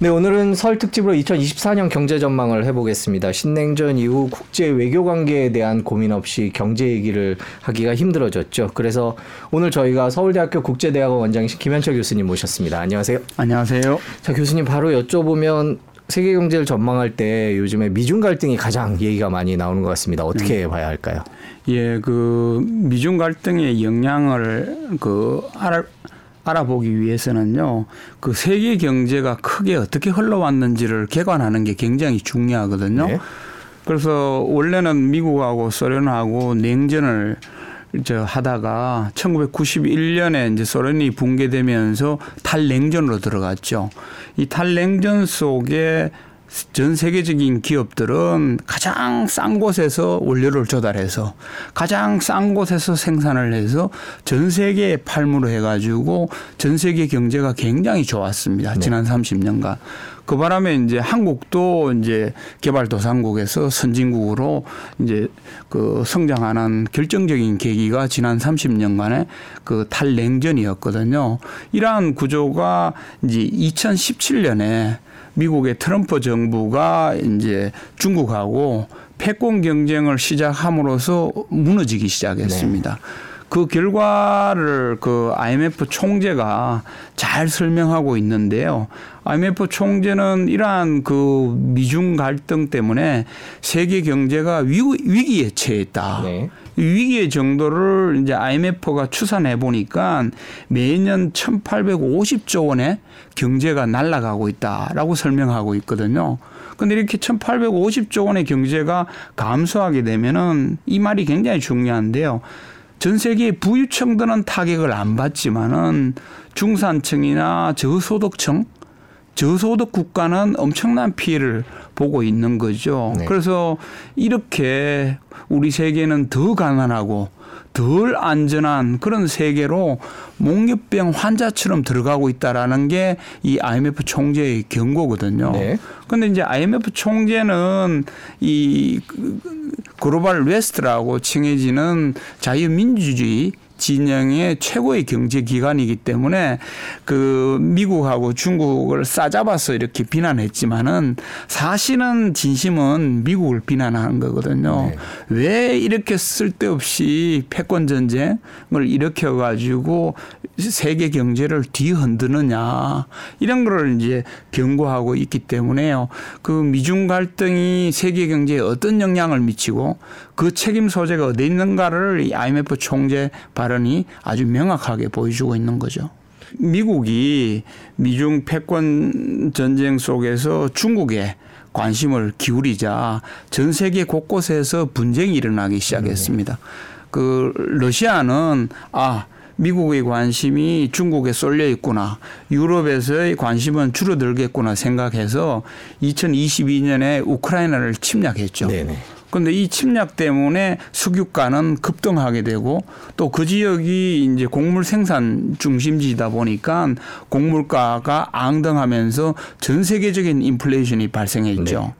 네, 오늘은 설 특집으로 2024년 경제 전망을 해보겠습니다. 신냉전 이후 국제 외교 관계에 대한 고민 없이 경제 얘기를 하기가 힘들어졌죠. 그래서 오늘 저희가 서울대학교 국제대학원 원장이신 김현철 교수님 모셨습니다. 안녕하세요. 안녕하세요. 자, 교수님 바로 여쭤보면 세계 경제를 전망할 때 요즘에 미중 갈등이 가장 얘기가 많이 나오는 것 같습니다. 어떻게 음. 봐야 할까요? 예, 그 미중 갈등의 영향을 그 알아 알아보기 위해서는요, 그 세계 경제가 크게 어떻게 흘러왔는지를 개관하는 게 굉장히 중요하거든요. 네. 그래서 원래는 미국하고 소련하고 냉전을 저 하다가 1991년에 이제 소련이 붕괴되면서 탈냉전으로 들어갔죠. 이 탈냉전 속에 전 세계적인 기업들은 가장 싼 곳에서 원료를 조달해서 가장 싼 곳에서 생산을 해서 전 세계에 팔무로 해가지고 전 세계 경제가 굉장히 좋았습니다. 네. 지난 30년간. 그 바람에 이제 한국도 이제 개발도상국에서 선진국으로 이제 그 성장하는 결정적인 계기가 지난 30년간의 그 탈냉전이었거든요. 이러한 구조가 이제 2017년에 미국의 트럼프 정부가 이제 중국하고 패권 경쟁을 시작함으로써 무너지기 시작했습니다. 네. 그 결과를 그 IMF 총재가 잘 설명하고 있는데요. IMF 총재는 이러한 그 미중 갈등 때문에 세계 경제가 위기, 에 처했다. 네. 위기의 정도를 이제 IMF가 추산해 보니까 매년 1,850조 원의 경제가 날아가고 있다라고 설명하고 있거든요. 근데 이렇게 1,850조 원의 경제가 감소하게 되면은 이 말이 굉장히 중요한데요. 전 세계 부유층들은 타격을 안 받지만은 중산층이나 저소득층 저소득 국가는 엄청난 피해를 보고 있는 거죠. 네. 그래서 이렇게 우리 세계는 더 가난하고 덜 안전한 그런 세계로 몽유병 환자처럼 들어가고 있다라는 게 이 IMF 총재의 경고거든요. 네. 근데 이제 IMF 총재는 이 Global West라고 칭해지는 자유민주주의 진영의 최고의 경제 기관이기 때문에 그 미국하고 중국을 싸잡아서 이렇게 비난했지만은 사실은 진심은 미국을 비난하는 거거든요. 네. 왜 이렇게 쓸데없이 패권 전쟁을 일으켜 가지고 세계 경제를 뒤흔드느냐 이런 거를 이제 경고하고 있기 때문에요. 그 미중 갈등이 세계 경제에 어떤 영향을 미치고 그 책임 소재가 어디 있는가를 IMF 총재 발언이 아주 명확하게 보여주고 있는 거죠. 미국이 미중 패권 전쟁 속에서 중국에 관심을 기울이자 전 세계 곳곳에서 분쟁이 일어나기 시작했습니다. 그 러시아는 아 미국의 관심이 중국에 쏠려 있구나. 유럽에서의 관심은 줄어들겠구나 생각해서 2022년에 우크라이나를 침략했죠. 네네. 그런데 이 침략 때문에 석유가는 급등하게 되고 또 그 지역이 이제 곡물 생산 중심지이다 보니까 곡물가가 앙등하면서 전 세계적인 인플레이션이 발생했죠. 네.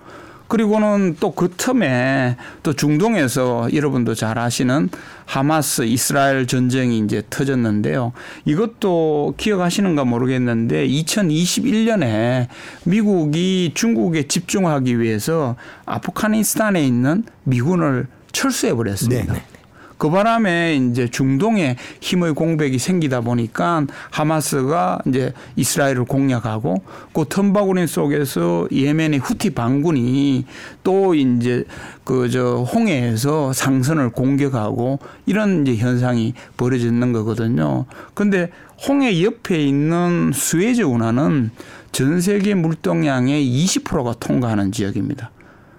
그리고는 또 그 틈에 또 중동에서 여러분도 잘 아시는 하마스 이스라엘 전쟁이 이제 터졌는데요. 이것도 기억하시는가 모르겠는데 2021년에 미국이 중국에 집중하기 위해서 아프가니스탄에 있는 미군을 철수해 버렸습니다. 네, 네. 그 바람에 이제 중동에 힘의 공백이 생기다 보니까 하마스가 이제 이스라엘을 공략하고 그 틈바구니 속에서 예멘의 후티 반군이 또 이제 그 저 홍해에서 상선을 공격하고 이런 이제 현상이 벌어지는 거거든요. 근데 홍해 옆에 있는 스웨즈 운하는 전 세계 물동량의 20%가 통과하는 지역입니다.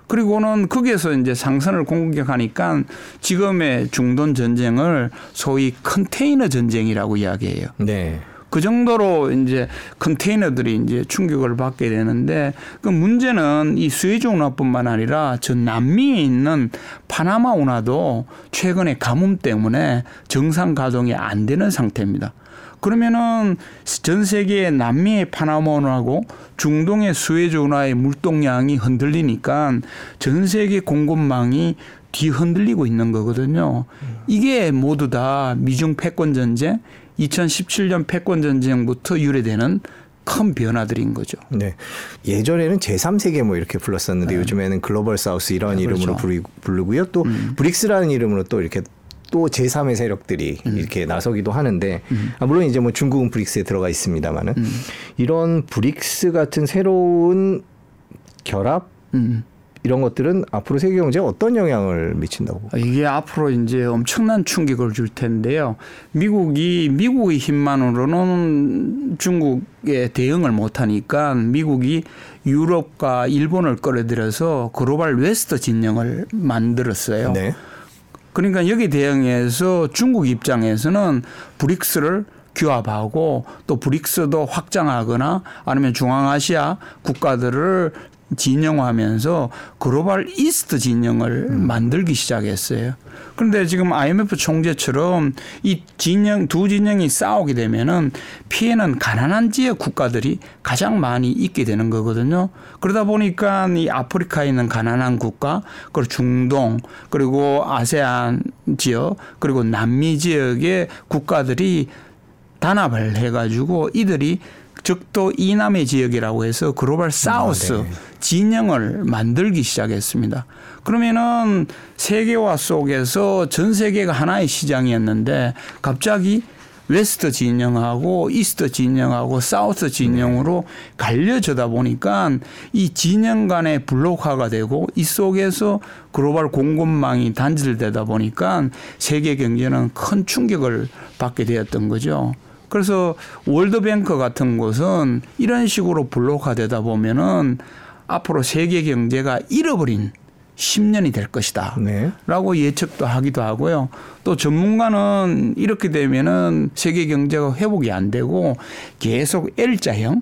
그리고는 거기에서 이제 상선을 공격하니까 지금의 중동 전쟁을 소위 컨테이너 전쟁이라고 이야기해요. 네. 그 정도로 이제 컨테이너들이 이제 충격을 받게 되는데 그 문제는 이 수에즈 운하뿐만 아니라 저 남미에 있는 파나마 운하도 최근에 가뭄 때문에 정상 가동이 안 되는 상태입니다. 그러면은 전 세계 남미의 파나마운하고 중동의 수에즈 운하의 물동량이 흔들리니까 전 세계 공급망이 뒤흔들리고 있는 거거든요. 이게 모두 다 미중 패권 전쟁, 2017년 패권 전쟁부터 유래되는 큰 변화들인 거죠. 네. 예전에는 제3세계 뭐 이렇게 불렀었는데 네. 요즘에는 Global South 이런 네, 이름으로 그렇죠. 부르, 부르고요. 또 브릭스라는 이름으로 또 이렇게 또 제3의 세력들이 이렇게 나서기도 하는데 아, 물론 이제 뭐 중국은 브릭스에 들어가 있습니다만은 이런 브릭스 같은 새로운 결합 음. 이런 것들은 앞으로 세계 경제에 어떤 영향을 미친다고 보세요? 이게 앞으로 이제 엄청난 충격을 줄 텐데요. 미국이 미국의 힘만으로는 중국에 대응을 못 하니까 미국이 유럽과 일본을 끌어들여서 Global West 진영을 만들었어요. 네. 그러니까 여기 대응해서 중국 입장에서는 브릭스를 규합하고 또 브릭스도 확장하거나 아니면 중앙아시아 국가들을 진영화하면서 글로벌 이스트 진영을 만들기 시작했어요. 그런데 지금 IMF 총재처럼 이 진영 두 진영이 싸우게 되면은 피해는 가난한 지역 국가들이 가장 많이 있게 되는 거거든요. 그러다 보니까 이 아프리카에 있는 가난한 국가, 그리고 중동, 그리고 아세안 지역, 그리고 남미 지역의 국가들이 단합을 해가지고 이들이 적도 이남의 지역이라고 해서 Global South 네. 진영을 만들기 시작했습니다. 그러면은 세계화 속에서 전 세계가 하나의 시장이었는데 갑자기 West 진영하고 East 진영하고 South 진영으로 갈려져다 보니까 이 진영 간의 블록화가 되고 이 속에서 글로벌 공급망이 단절되다 보니까 세계 경제는 큰 충격을 받게 되었던 거죠. 그래서 월드뱅크 같은 곳은 이런 식으로 블록화되다 보면은 앞으로 세계 경제가 잃어버린 10년이 될 것이다. 네. 라고 예측도 하기도 하고요. 또 전문가는 이렇게 되면은 세계 경제가 회복이 안 되고 계속 L자형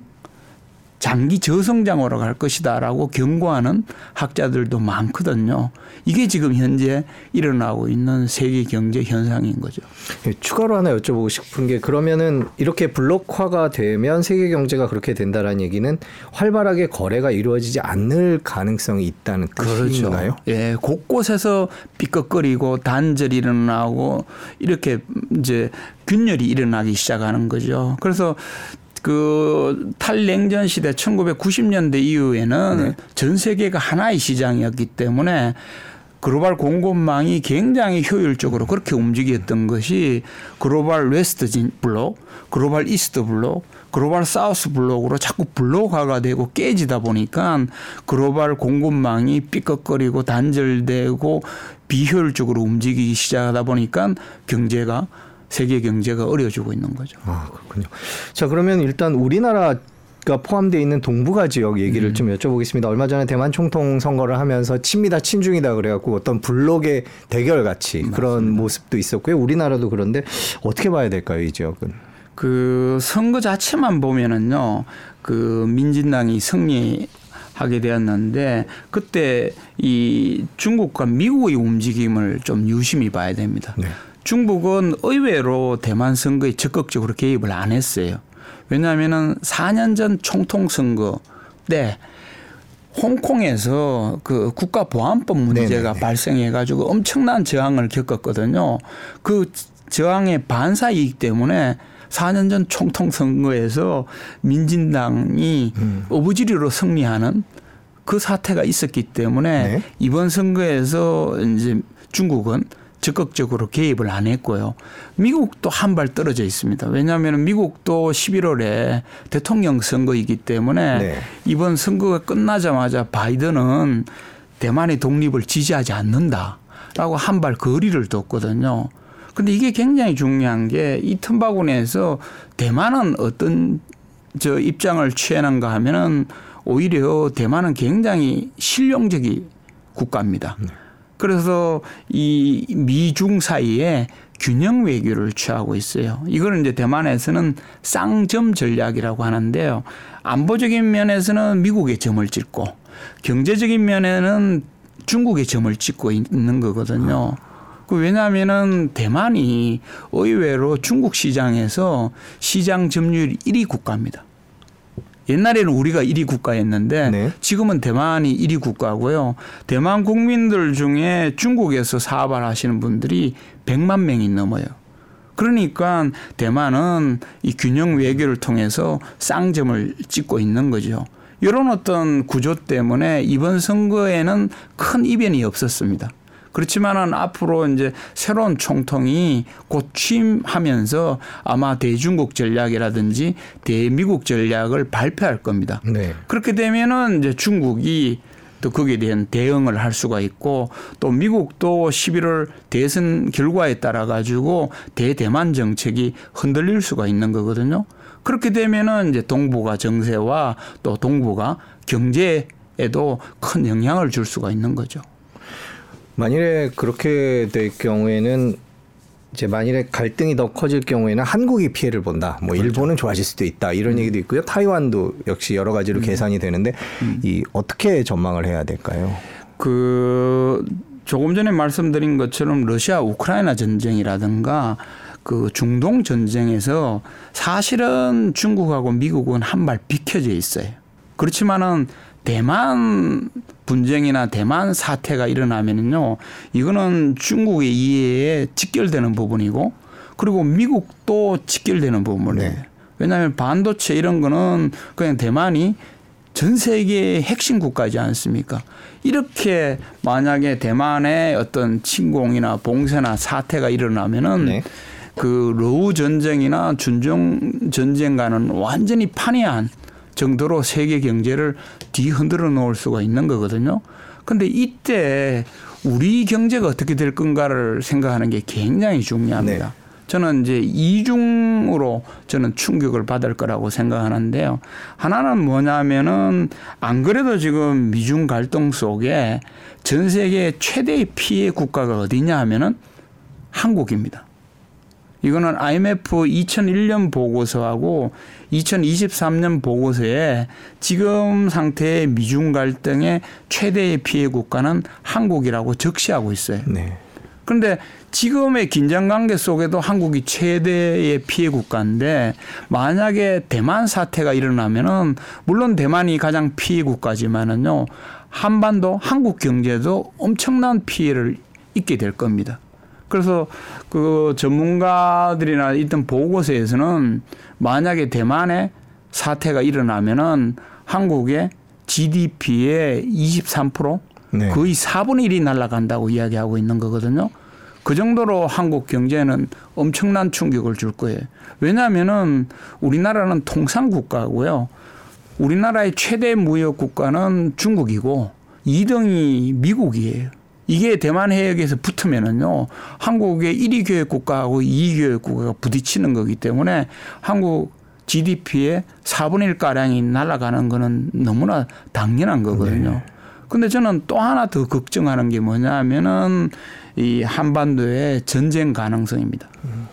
장기 저성장으로 갈 것이다라고 경고하는 학자들도 많거든요. 이게 지금 현재 일어나고 있는 세계 경제 현상인 거죠. 예, 추가로 하나 여쭤보고 싶은 게 그러면은 이렇게 블록화가 되면 세계 경제가 그렇게 된다라는 얘기는 활발하게 거래가 이루어지지 않을 가능성이 있다는 뜻인가요? 예, 곳곳에서 삐걱거리고 단절이 일어나고 이렇게 이제 균열이 일어나기 시작하는 거죠. 그래서 그 탈냉전 시대 1990년대 이후에는 네. 전 세계가 하나의 시장이었기 때문에 글로벌 공급망이 굉장히 효율적으로 그렇게 움직였던 것이 Global West 진 블록, Global East 블록, Global South 블록으로 자꾸 블록화가 되고 깨지다 보니까 글로벌 공급망이 삐걱거리고 단절되고 비효율적으로 움직이기 시작하다 보니까 경제가 세계 경제가 어려워지고 있는 거죠. 아 그렇군요. 자 그러면 일단 우리나라 가 포함되어 있는 동북아 지역 음. 얘기를 좀 여쭤보겠습니다. 얼마 전에 대만 총통 선거를 하면서 친미다 친중이다 그래갖고 어떤 블록의 대결 같이 그런 모습도 있었고요. 우리나라도 그런데 어떻게 봐야 될까요, 이 지역은? 그 선거 자체만 보면은요, 그 민진당이 승리 하게 되었는데 그때 이 중국과 미국의 움직임을 좀 유심히 봐야 됩니다. 네. 중국은 의외로 대만 선거에 적극적으로 개입을 안 했어요. 왜냐하면은 4년 전 총통 선거 때 홍콩에서 그 국가보안법 문제가 네네네. 발생해가지고 엄청난 저항을 겪었거든요. 그 저항의 반사이기 때문에 4년 전 총통 선거에서 민진당이 음. 어부지리로 승리하는 그 사태가 있었기 때문에 네. 이번 선거에서 이제 중국은 적극적으로 개입을 안 했고요. 미국도 한 발 떨어져 있습니다. 왜냐하면 미국도 11월에 대통령 선거이기 때문에 네. 이번 선거가 끝나자마자 바이든은 대만의 독립을 지지하지 않는다라고 한 발 거리를 뒀거든요. 근데 이게 굉장히 중요한 게 이 틈바구니에서 대만은 어떤 저 입장을 취하는가 하면은 오히려 대만은 굉장히 실용적인 국가입니다. 그래서 이 미중 사이에 균형 외교를 취하고 있어요. 이거는 이제 대만에서는 쌍점 전략이라고 하는데요. 안보적인 면에서는 미국의 점을 찍고 경제적인 면에는 중국의 점을 찍고 있는 거거든요. 그 왜냐하면은 대만이 의외로 중국 시장에서 시장 점유율 1위 국가입니다. 옛날에는 우리가 1위 국가였는데 네. 지금은 대만이 1위 국가고요. 대만 국민들 중에 중국에서 사업을 하시는 분들이 100만 명이 넘어요. 그러니까 대만은 이 균형 외교를 통해서 쌍점을 찍고 있는 거죠. 이런 어떤 구조 때문에 이번 선거에는 큰 이변이 없었습니다. 그렇지만은 앞으로 이제 새로운 총통이 곧 취임하면서 아마 대중국 전략이라든지 대미국 전략을 발표할 겁니다. 네. 그렇게 되면은 이제 중국이 또 거기에 대한 대응을 할 수가 있고 또 미국도 11월 대선 결과에 따라 가지고 대대만 정책이 흔들릴 수가 있는 거거든요. 그렇게 되면은 이제 동북아 정세와 또 동북아 경제에도 큰 영향을 줄 수가 있는 거죠. 만일에 그렇게 될 경우에는 이제 만일에 갈등이 더 커질 경우에는 한국이 피해를 본다. 뭐 일본은 좋아질 수도 있다. 이런 얘기도 있고요. 타이완도 역시 여러 가지로 계산이 되는데 이 어떻게 전망을 해야 될까요? 그 조금 전에 말씀드린 것처럼 러시아 우크라이나 전쟁이라든가 그 중동 전쟁에서 사실은 중국하고 미국은 한 발 비켜져 있어요. 그렇지만은 대만 분쟁이나 대만 사태가 일어나면은요, 이거는 중국의 이해에 직결되는 부분이고, 그리고 미국도 직결되는 부분이에요. 네. 왜냐하면 반도체 이런 거는 그냥 대만이 전 세계의 핵심 국가지 않습니까? 이렇게 만약에 대만의 어떤 침공이나 봉쇄나 사태가 일어나면은 네. 그 러우 전쟁이나 준종 전쟁과는 완전히 판이한 정도로 세계 경제를 뒤흔들어 놓을 수가 있는 거거든요. 근데 이때 우리 경제가 어떻게 될 건가를 생각하는 게 굉장히 중요합니다. 네. 저는 이제 이중으로 저는 충격을 받을 거라고 생각하는데요. 하나는 뭐냐면은 안 그래도 지금 미중 갈등 속에 전 세계 최대의 피해 국가가 어디냐 하면은 한국입니다. 이거는 IMF 2001년 보고서하고 2023년 보고서에 지금 상태의 미중 갈등의 최대의 피해 국가는 한국이라고 적시하고 있어요. 네. 그런데 지금의 긴장 관계 속에도 한국이 최대의 피해 국가인데 만약에 대만 사태가 일어나면은 물론 대만이 가장 피해 국가지만은요 한반도 한국 경제도 엄청난 피해를 입게 될 겁니다. 그래서 그 전문가들이나 있던 보고서에서는 만약에 대만에 사태가 일어나면은 한국의 GDP의 23% 네. 거의 4분의 1이 날아간다고 이야기하고 있는 거거든요. 그 정도로 한국 경제는 엄청난 충격을 줄 거예요. 왜냐하면은 우리나라는 통상 국가고요. 우리나라의 최대 무역 국가는 중국이고 2등이 미국이에요. 이게 대만 해역에서 붙으면은요, 한국의 1위 교역 국가하고 2위 교역 국가가 부딪히는 거기 때문에 한국 GDP의 4분의 1 가량이 날아가는 거는 너무나 당연한 거거든요. 근데 저는 또 하나 더 걱정하는 게 뭐냐면은 이 한반도의 전쟁 가능성입니다.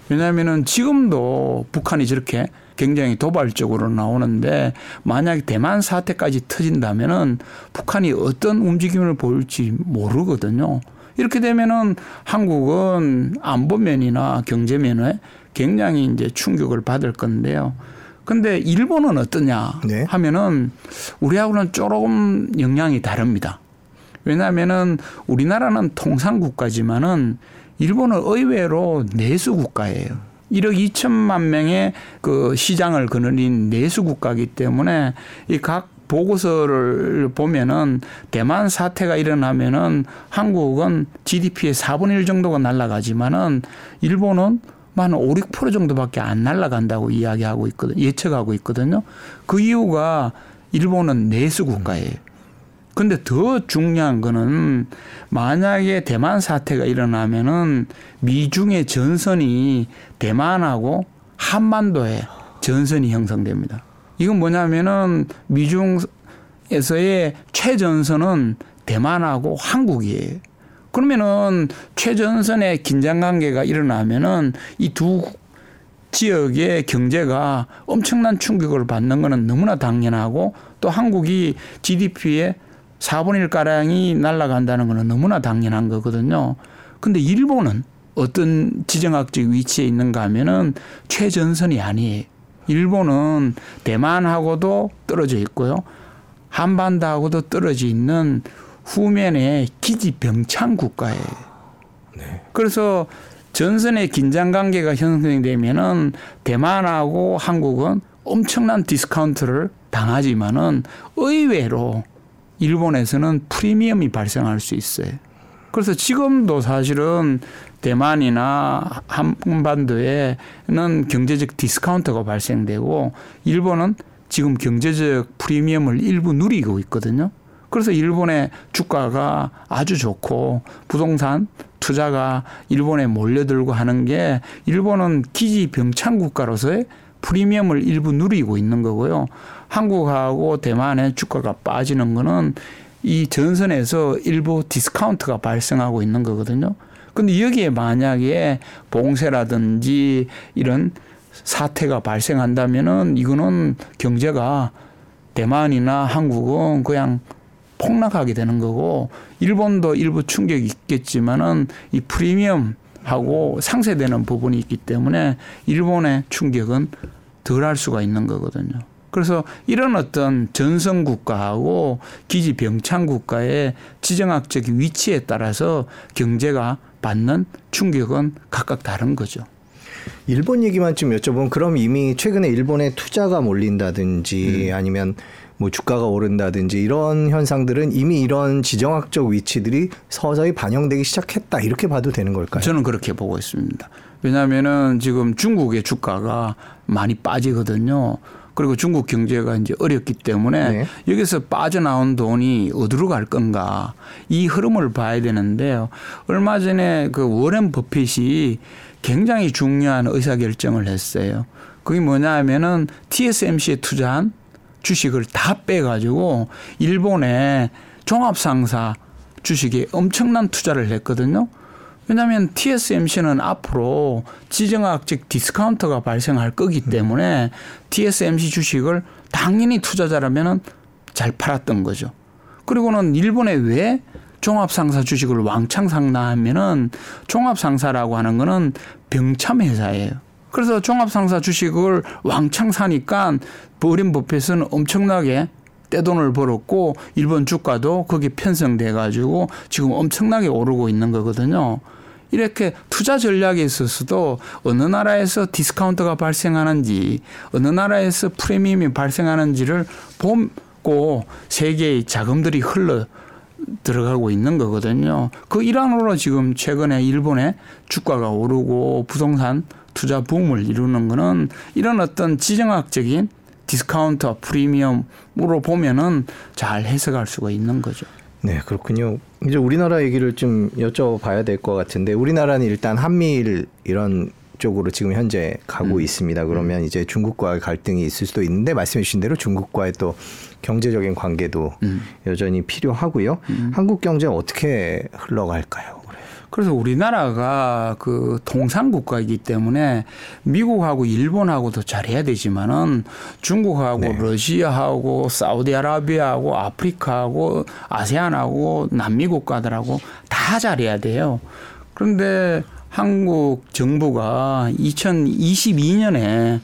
왜냐하면은 지금도 북한이 저렇게 굉장히 도발적으로 나오는데 만약에 대만 사태까지 터진다면은 북한이 어떤 움직임을 보일지 모르거든요. 이렇게 되면은 한국은 안보면이나 경제면에 굉장히 이제 충격을 받을 건데요. 근데 일본은 어떠냐 네. 하면은 우리하고는 조금 영향이 다릅니다. 왜냐하면은 우리나라는 통상 국가지만은 일본은 의외로 내수 국가예요. 1억 2천만 명의 그 시장을 거느린 내수 국가이기 때문에 이각 보고서를 보면은 대만 사태가 일어나면은 한국은 GDP의 4분의 1 정도가 날아가지만은 일본은 한 5, 6% 정도밖에 안 날아간다고 이야기하고 있거든, 예측하고 있거든요. 그 이유가 일본은 내수 국가예요. 근데 더 중요한 거는 만약에 대만 사태가 일어나면은 미중의 전선이 대만하고 한반도에 전선이 형성됩니다. 이건 뭐냐면은 미중에서의 최전선은 대만하고 한국이에요. 그러면은 최전선의 긴장 관계가 일어나면은 이 두 지역의 경제가 엄청난 충격을 받는 거는 너무나 당연하고 또 한국이 GDP의 4분의 1 가량이 날아간다는 거는 너무나 당연한 거거든요. 근데 일본은 어떤 지정학적 위치에 있는가 하면은 최전선이 아니에요. 일본은 대만하고도 떨어져 있고요. 한반도하고도 떨어져 있는 후면의 기지 병창 국가예요. 그래서 전선의 긴장 관계가 형성되면은 대만하고 한국은 엄청난 디스카운트를 당하지만은 의외로 일본에서는 프리미엄이 발생할 수 있어요. 그래서 지금도 사실은 대만이나 한반도에는 경제적 디스카운트가 발생되고 일본은 지금 경제적 프리미엄을 일부 누리고 있거든요. 그래서 일본의 주가가 아주 좋고 부동산 투자가 일본에 몰려들고 하는 게 일본은 기지 병참 국가로서의 프리미엄을 일부 누리고 있는 거고요. 한국하고 대만의 주가가 빠지는 거는 이 전선에서 일부 디스카운트가 발생하고 있는 거거든요. 근데 여기에 만약에 봉쇄라든지 이런 사태가 발생한다면은 이거는 경제가 대만이나 한국은 그냥 폭락하게 되는 거고 일본도 일부 충격이 있겠지만은 이 프리미엄 하고 상쇄되는 부분이 있기 때문에 일본의 충격은 덜 할 수가 있는 거거든요. 그래서 이런 어떤 전성 국가하고 기지 병창 국가의 지정학적 위치에 따라서 경제가 받는 충격은 각각 다른 거죠. 일본 얘기만 좀 여쭤보면 그럼 이미 최근에 일본에 투자가 몰린다든지 음. 아니면 뭐 주가가 오른다든지 이런 현상들은 이미 이런 지정학적 위치들이 서서히 반영되기 시작했다 이렇게 봐도 되는 걸까요? 저는 그렇게 보고 있습니다. 왜냐하면은 지금 중국의 주가가 많이 빠지거든요. 그리고 중국 경제가 이제 어렵기 때문에 네. 여기서 빠져나온 돈이 어디로 갈 건가 이 흐름을 봐야 되는데요. 얼마 전에 그 워렌 버핏이 굉장히 중요한 의사결정을 했어요. 그게 뭐냐 하면은 TSMC에 투자한 주식을 다 빼가지고 일본의 종합상사 주식에 엄청난 투자를 했거든요. 왜냐하면 TSMC는 앞으로 지정학적 디스카운트가 발생할 거기 때문에 TSMC 주식을 당연히 투자자라면은 잘 팔았던 거죠. 그리고는 일본에 왜 종합상사 주식을 왕창 샀냐 하면은 종합상사라고 하는 거는 병참 회사예요. 그래서 종합상사 주식을 왕창 사니까 워런 버핏은 엄청나게 떼돈을 벌었고 일본 주가도 거기에 편승돼 가지고 지금 엄청나게 오르고 있는 거거든요. 이렇게 투자 전략에 있어서도 어느 나라에서 디스카운트가 발생하는지 어느 나라에서 프리미엄이 발생하는지를 보고 세계의 자금들이 흘러 들어가고 있는 거거든요. 그 일환으로 지금 최근에 일본의 주가가 오르고 부동산 투자 붐을 이루는 거는 이런 어떤 지정학적인 디스카운트와 프리미엄으로 보면은 잘 해석할 수가 있는 거죠. 네, 그렇군요. 이제 우리나라 얘기를 좀 여쭤봐야 될 것 같은데 우리나라는 일단 한미일 이런 쪽으로 지금 현재 가고 음. 있습니다. 그러면 이제 중국과의 갈등이 있을 수도 있는데 말씀해 주신 대로 중국과의 또 경제적인 관계도 음. 여전히 필요하고요. 한국 경제 어떻게 흘러갈까요? 그래서 우리나라가 그 동산국가이기 때문에 미국하고 일본하고도 잘해야 되지만은 중국하고 네. 러시아하고 사우디아라비아하고 아프리카하고 아세안하고 남미 국가들하고 다 잘해야 돼요. 그런데 한국 정부가 2022년에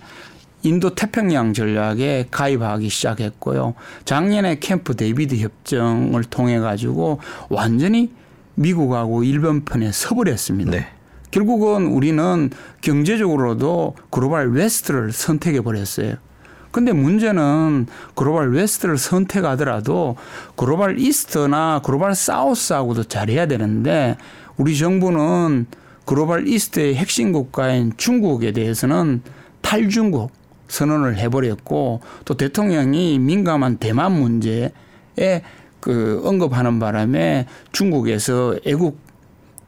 인도 태평양 전략에 가입하기 시작했고요. 작년에 캠프 데이비드 협정을 통해 가지고 완전히 미국하고 일본 편에 서버렸습니다. 네. 결국은 우리는 경제적으로도 Global West를 선택해 버렸어요. 근데 문제는 Global West를 선택하더라도 Global East나 Global South하고도 잘해야 되는데 우리 정부는 글로벌 이스트의 핵심 국가인 중국에 대해서는 탈중국 선언을 해버렸고 또 대통령이 민감한 대만 문제에 그 언급하는 바람에 중국에서 애국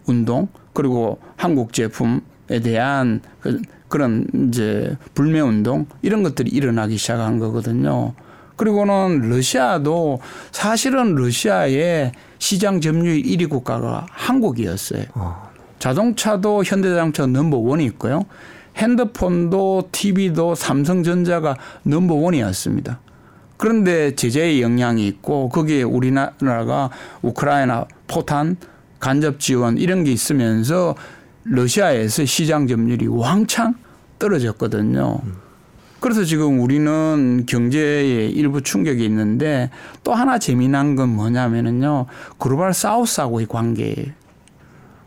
운동 그리고 한국 제품에 대한 그 그런 이제 불매 운동 이런 것들이 일어나기 시작한 거거든요. 그리고는 러시아도 사실은 러시아의 시장 점유율 1위 국가가 한국이었어요. 자동차도 현대자동차 넘버 원이 있고요. 핸드폰도 TV도 삼성전자가 넘버 원이었습니다. 그런데 제재의 영향이 있고 거기에 우리나라가 우크라이나 포탄 간접 지원 이런 게 있으면서 러시아에서 시장 점유율이 왕창 떨어졌거든요. 그래서 지금 우리는 경제에 일부 충격이 있는데 또 하나 재미난 건 뭐냐면은요. Global South하고의 관계예요.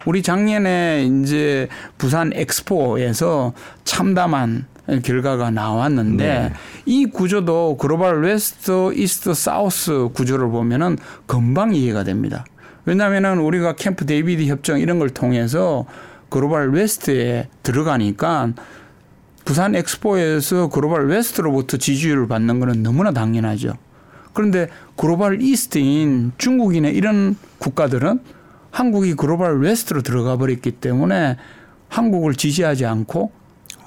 우리 작년에 이제 부산 엑스포에서 참담한 결과가 나왔는데 네. 이 구조도 Global West, East, South 구조를 보면은 금방 이해가 됩니다. 왜냐하면은 우리가 캠프 데이비드 협정 이런 걸 통해서 Global West에 들어가니까 부산 엑스포에서 Global West로부터 지지율을 받는 거는 너무나 당연하죠. 그런데 Global East인 중국이나 이런 국가들은 한국이 Global West로 들어가 버렸기 때문에 한국을 지지하지 않고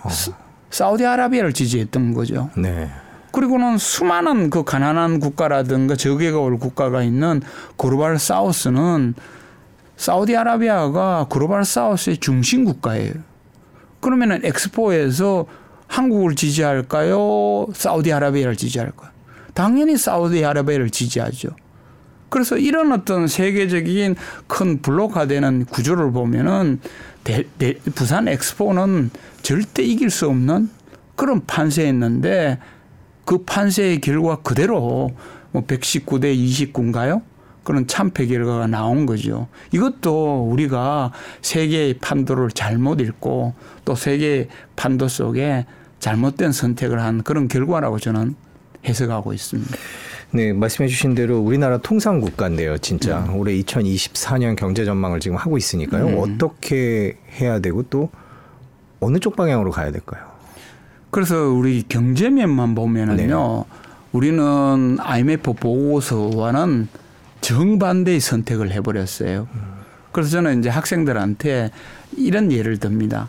스- 사우디아라비아를 지지했던 거죠. 네. 그리고는 수많은 그 가난한 국가라든가 저개발 국가가 있는 Global South는 사우디아라비아가 Global South의 중심 국가예요. 그러면은 엑스포에서 한국을 지지할까요? 사우디아라비아를 지지할까요? 당연히 사우디아라비아를 지지하죠. 그래서 이런 어떤 세계적인 큰 블록화되는 구조를 보면은 대- 대- 부산 엑스포는 절대 이길 수 없는 그런 판세였는데 그 판세의 결과 그대로 뭐 119대 29인가요? 그런 참패 결과가 나온 거죠. 이것도 우리가 세계의 판도를 잘못 읽고 또 세계의 판도 속에 잘못된 선택을 한 그런 결과라고 저는 해석하고 있습니다. 네, 말씀해 주신 대로 우리나라 통상 국가인데요, 진짜. 음. 올해 2024년 경제 전망을 지금 하고 있으니까요. 음. 어떻게 해야 되고 또 어느 쪽 방향으로 가야 될까요? 그래서 우리 경제면만 보면은요, 우리는 IMF 보고서와는 정반대의 선택을 해버렸어요. 그래서 저는 이제 학생들한테 이런 예를 듭니다.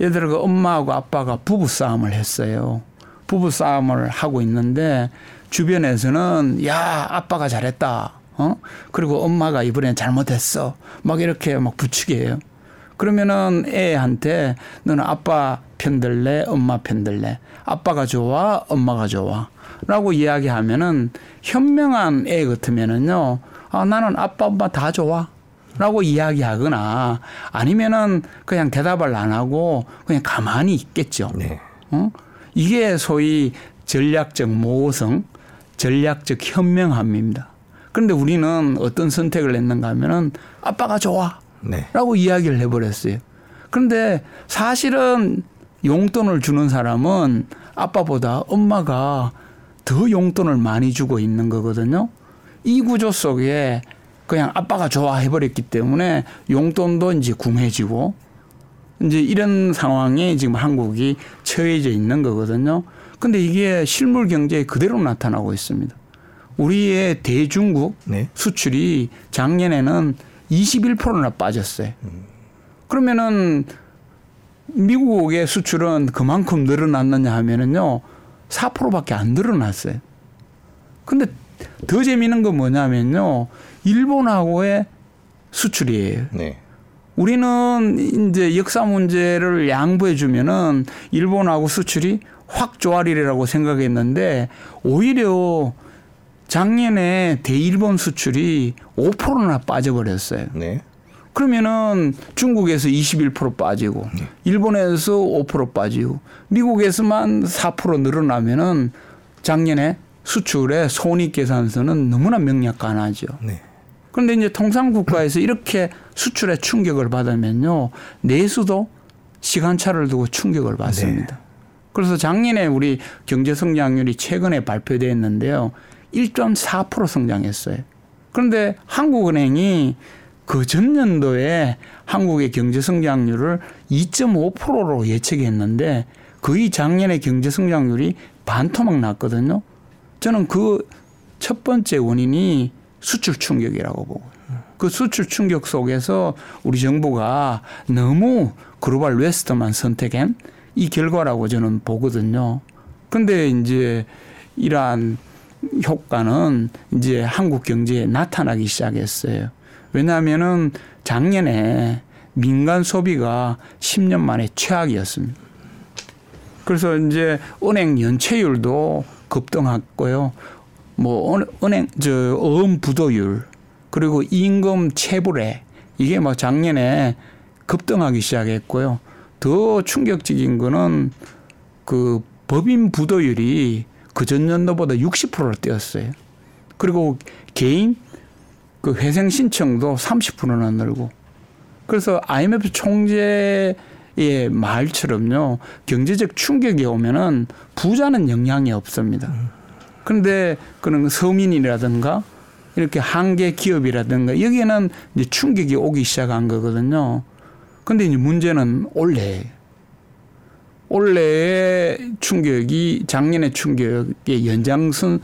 예를 들어 그 엄마하고 아빠가 부부 싸움을 했어요. 부부 싸움을 하고 있는데 주변에서는 야 아빠가 잘했다. 어 그리고 엄마가 이번엔 잘못했어. 막 이렇게 막 부추겨요. 그러면은 애한테 너는 아빠 편들래 엄마 편들래 아빠가 좋아 엄마가 좋아 라고 이야기하면은 현명한 애 같으면은요 아 나는 아빠 엄마 다 좋아 라고 이야기하거나 아니면은 그냥 대답을 안 하고 그냥 가만히 있겠죠. 네. 어? 이게 소위 전략적 모성, 전략적 현명함입니다. 그런데 우리는 어떤 선택을 했는가 하면은 아빠가 좋아. 네. 라고 이야기를 해버렸어요. 그런데 사실은 용돈을 주는 사람은 아빠보다 엄마가 더 용돈을 많이 주고 있는 거거든요. 이 구조 속에 그냥 아빠가 좋아해버렸기 때문에 용돈도 이제 궁해지고 이제 이런 상황에 지금 한국이 처해져 있는 거거든요. 근데 이게 실물 경제에 그대로 나타나고 있습니다. 우리의 대중국 네. 수출이 작년에는 21%나 빠졌어요. 그러면은 미국의 수출은 그만큼 늘어났느냐 하면은요, 4%밖에 안 늘어났어요. 근데 더 재미있는 건 뭐냐면요, 일본하고의 수출이에요. 네. 우리는 이제 역사 문제를 양보해 주면은 일본하고 수출이 확 좋아리라고 생각했는데 오히려 작년에 대일본 수출이 5%나 빠져버렸어요. 네. 그러면은 중국에서 21% 빠지고 일본에서 5% 빠지고 미국에서만 4% 늘어나면은 작년에 수출의 손익 계산서는 너무나 명약관하죠. 네. 그런데 이제 통상 국가에서 이렇게 수출에 충격을 받으면요 내수도 시간차를 두고 충격을 받습니다. 그래서 작년에 우리 경제 성장률이 최근에 발표됐는데요 1.4% 성장했어요. 그런데 한국은행이 그 전년도에 한국의 경제 성장률을 2.5%로 예측했는데 거의 작년에 경제 성장률이 반토막 났거든요. 저는 그 첫 번째 원인이 수출 충격이라고 보고 그 수출 충격 속에서 우리 정부가 너무 글로벌 웨스트만 선택한 이 결과라고 저는 보거든요. 근데 이제 이러한 효과는 이제 한국 경제에 나타나기 시작했어요. 왜냐하면은 작년에 민간 소비가 10년 만에 최악이었습니다. 그래서 이제 은행 연체율도 급등했고요. 뭐 은- 은행 저 어음 부도율 그리고 임금 체불에 이게 뭐 작년에 급등하기 시작했고요. 더 충격적인 거는 그 법인 부도율이 그 전년도보다 60%를 뛰었어요. 그리고 개인 그 회생 신청도 30%나 늘고 그래서 IMF 총재의 말처럼요. 경제적 충격이 오면은 부자는 영향이 없습니다. 그런데 그런 서민이라든가 이렇게 한계 기업이라든가 여기에는 이제 충격이 오기 시작한 거거든요. 근데 이제 문제는 올해 올해의 충격이 작년의 충격의 연장선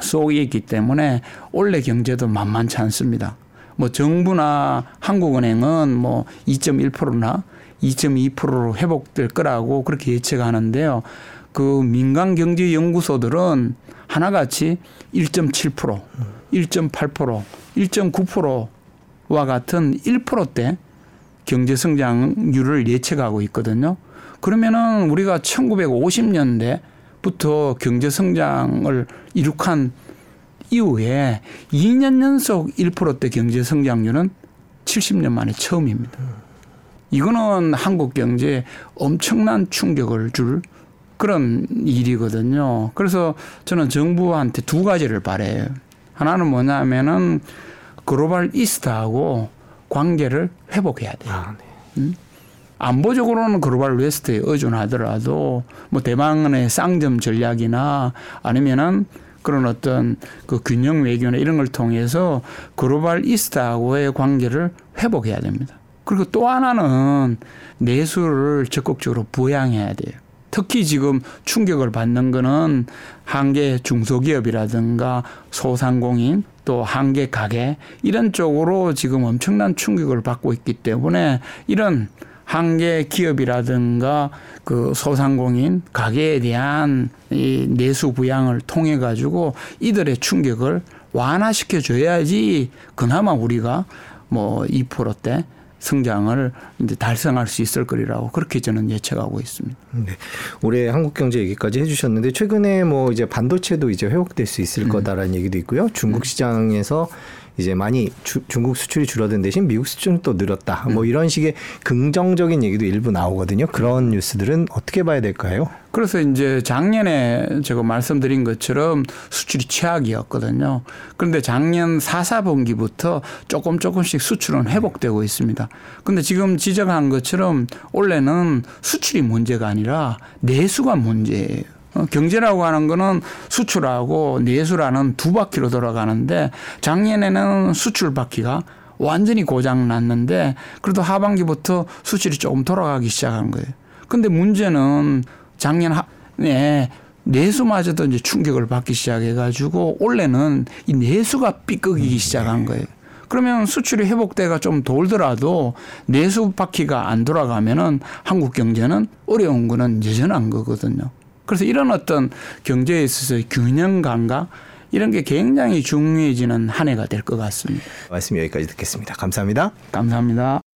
속에 있기 때문에 올해 경제도 만만치 않습니다. 뭐 정부나 한국은행은 뭐 2.1%나 2.2%로 회복될 거라고 그렇게 예측하는데요. 그 민간 경제 연구소들은 하나같이 1.7%, 1.8%, 1.9%와 같은 1%대 경제 성장률을 예측하고 있거든요. 그러면은 우리가 1950년대부터 경제 성장을 이룩한 이후에 2년 연속 1%대 경제 성장률은 70년 만에 처음입니다. 이거는 한국 경제에 엄청난 충격을 줄 그런 일이거든요. 그래서 저는 정부한테 두 가지를 바래요. 하나는 뭐냐면은 Global East하고 관계를 회복해야 돼요. 아, 네. 안보적으로는 Global West에 의존하더라도 뭐 대만의 쌍점 전략이나 아니면은 그런 어떤 그 균형 외교나 이런 걸 통해서 Global East하고의 관계를 회복해야 됩니다. 그리고 또 하나는 내수를 적극적으로 부양해야 돼요. 특히 지금 충격을 받는 거는 한계 중소기업이라든가 소상공인 또 한계 가게 이런 쪽으로 지금 엄청난 충격을 받고 있기 때문에 이런 한계 기업이라든가 그 소상공인 가게에 대한 이 내수 부양을 통해 가지고 이들의 충격을 완화시켜 줘야지 그나마 우리가 뭐 2%대 성장을 이제 달성할 수 있을 거리라고 그렇게 저는 예측하고 있습니다. 네. 올해 한국 경제 얘기까지 해주셨는데 최근에 뭐 이제 반도체도 이제 회복될 수 있을 거다라는 얘기도 있고요. 중국 시장에서 이제 많이 주, 중국 수출이 줄어든 대신 미국 수출은 또 늘었다. 뭐 이런 식의 긍정적인 얘기도 일부 나오거든요. 그런 뉴스들은 어떻게 봐야 될까요? 그래서 이제 작년에 제가 말씀드린 것처럼 수출이 최악이었거든요. 그런데 작년 4, 4분기부터 조금 조금씩 수출은 회복되고 있습니다. 근데 지금 지적한 것처럼 올해는 수출이 문제가 아니라 내수가 문제예요. 어, 경제라고 하는 거는 수출하고 내수라는 두 바퀴로 돌아가는데 작년에는 수출 바퀴가 완전히 고장 났는데 그래도 하반기부터 수출이 조금 돌아가기 시작한 거예요. 근데 문제는 작년 에 내수마저도 이제 충격을 받기 시작해 가지고 올해는 이 내수가 삐걱이기 시작한 거예요. 그러면 수출이 회복돼가 좀 돌더라도 내수 바퀴가 안 돌아가면은 한국 경제는 어려운 거는 여전한 거거든요. 그래서 이런 어떤 경제에 있어서의 균형 감각 이런 게 굉장히 중요해지는 한 해가 될 것 같습니다. 말씀 여기까지 듣겠습니다. 감사합니다. 감사합니다.